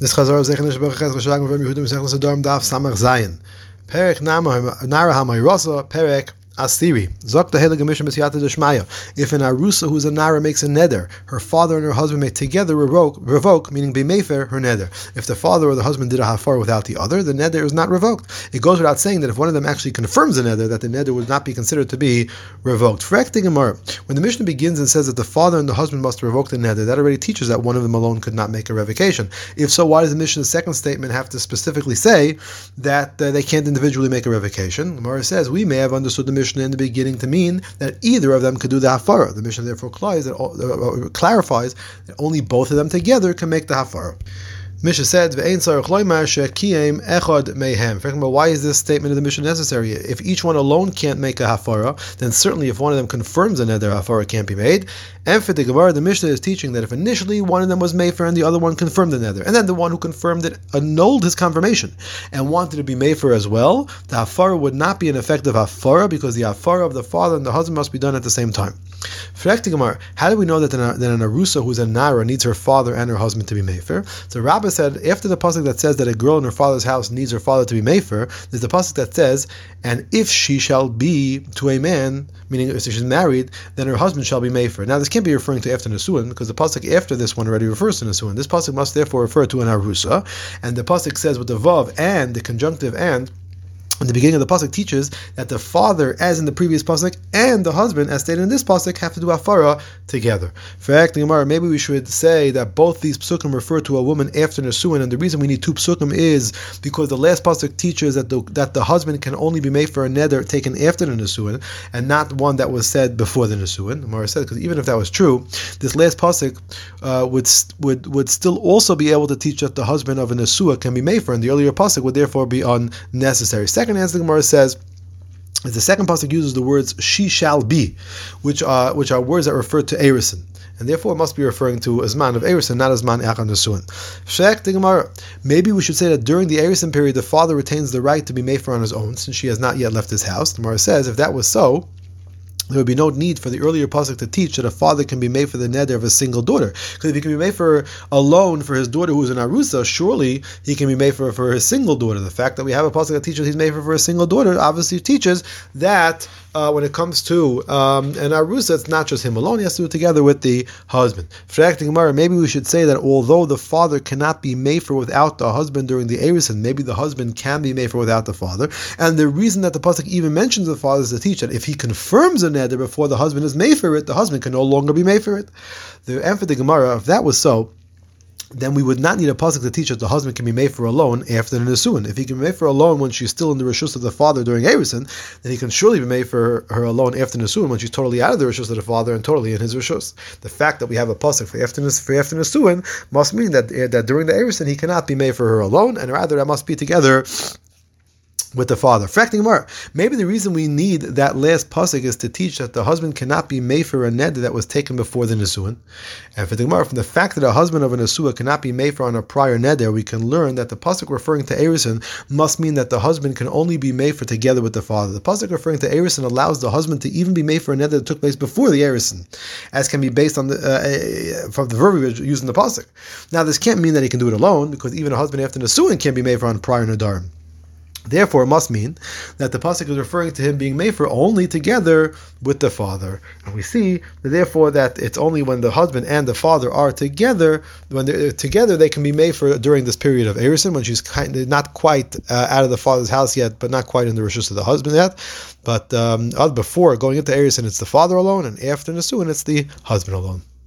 Das Chazor auf sich in der Sprache ist, geschlagen, wo wir mit dorm darf Samach sein. Perek Nara Hamay Rosa, Perek Asiri. Zok the Mishnah Deshmaya. If an Arusa who's a Nara makes a neder, her father and her husband may together revoke, revoke meaning be mefer, her neder. If the father or the husband did a hafar without the other, the neder is not revoked. It goes without saying that if one of them actually confirms a neder, that the neder would not be considered to be revoked. When the Mishnah begins and says that the father and the husband must revoke the neder, that already teaches that one of them alone could not make a revocation. If so, why does the Mishnah's second statement have to specifically say that uh, they can't individually make a revocation? The Gemara says we may have understood the Mishnah Mishnah in the beginning to mean that either of them could do the hafara. The Mishnah therefore clarifies that, uh, clarifies that only both of them together can make the hafara. Mishnah said, "Ve'ein tzarich loymar she'kiyem echad mehem." Why is this statement of the Mishnah necessary? If each one alone can't make a hafara, then certainly if one of them confirms another hafara can't be made. And for the Gemara, the Mishnah is teaching that if initially one of them was mefer and the other one confirmed another, and then the one who confirmed it annulled his confirmation and wanted to be mefer as well, the hafara would not be an effective hafara because the hafara of the father and the husband must be done at the same time. Gemara, how do we know that an, arusa who's a nara needs her father and her husband to be mefer? So Said after the pasuk that says that a girl in her father's house needs her father to be mefer, there's the pasuk that says, and if she shall be to a man, meaning if she's married, then her husband shall be mefer. Now this can't be referring to after Nasuin because the pasuk after this one already refers to Nasuin. This pasuk must therefore refer to an arusa, and the pasuk says with the vav and the conjunctive and in the beginning of the pasuk teaches that the father, as in the previous pasuk, and the husband, as stated in this pasuk, have to do afara together. For acting maybe we should say that both these psukim refer to a woman after Nasuin, and the reason we need two psukim is because the last pasuk teaches that the that the husband can only be mefer a neder taken after the Nasuin, and not one that was said before the Nasuin. Mara said because even if that was true, this last pasuk uh, would would would still also be able to teach that the husband of a Nasua can be mefer, and the earlier pasuk would therefore be unnecessary. Second second answer the Gemara says is the second pasuk uses the words "she shall be," which are which are words that refer to Erison. And therefore, must be referring to Azman of Erison, not Azman Echan Nesuin. Maybe we should say that during the Erison period, the father retains the right to be mefer on his own, since she has not yet left his house. The Gemara says, if that was so, there would be no need for the earlier pasuk to teach that a father can be mefer the neder of a single daughter. Because if he can be mefer alone for his daughter who is an arusa, surely he can be mefer for his single daughter. The fact that we have a pasuk that teaches he's mefer, for a single daughter obviously teaches that uh, when it comes to um, an arusa, it's not just him alone; he has to do it together with the husband. Maybe we should say that although the father cannot be mefer without the husband during the erison, maybe the husband can be mefer without the father. And the reason that the pasuk even mentions the father is to teach that if he confirms a neder before the husband is mefer it, the husband can no longer be mefer it. The for the Gemara, if that was so, then we would not need a pasuk to teach that the husband can be mefer alone after the nesuin. If he can be mefer alone when she's still in the rishus of the father during erison, then he can surely be mefer her, alone after nesuin when she's totally out of the rishus of the father and totally in his rishus. The fact that we have a pasuk for after for after nesuin must mean that eh, that during the erison he cannot be mefer her alone, and rather that must be together with the father. Maybe the reason we need that last pasuk is to teach that the husband cannot be mefer a ned that was taken before the nesuin. And for the Gemara, from the fact that a husband of a nesua cannot be mefer on a prior neder, we can learn that the pasuk referring to erison must mean that the husband can only be mefer together with the father. The pasuk referring to erison allows the husband to even be mefer a neder that took place before the erison, as can be based on the uh, from the verbiage used in the pasuk. Now, this can't mean that he can do it alone, because even a husband after nesuin can be mefer on a prior neder. Therefore, it must mean that the pasuk is referring to him being mefer only together with the father, and we see that therefore that it's only when the husband and the father are together, when they're together, they can be mefer during this period of erison, when she's kind of not quite uh, out of the father's house yet, but not quite in the rishus of the husband yet. But um, before going into erison, it's the father alone, and after nesuin, it's the husband alone.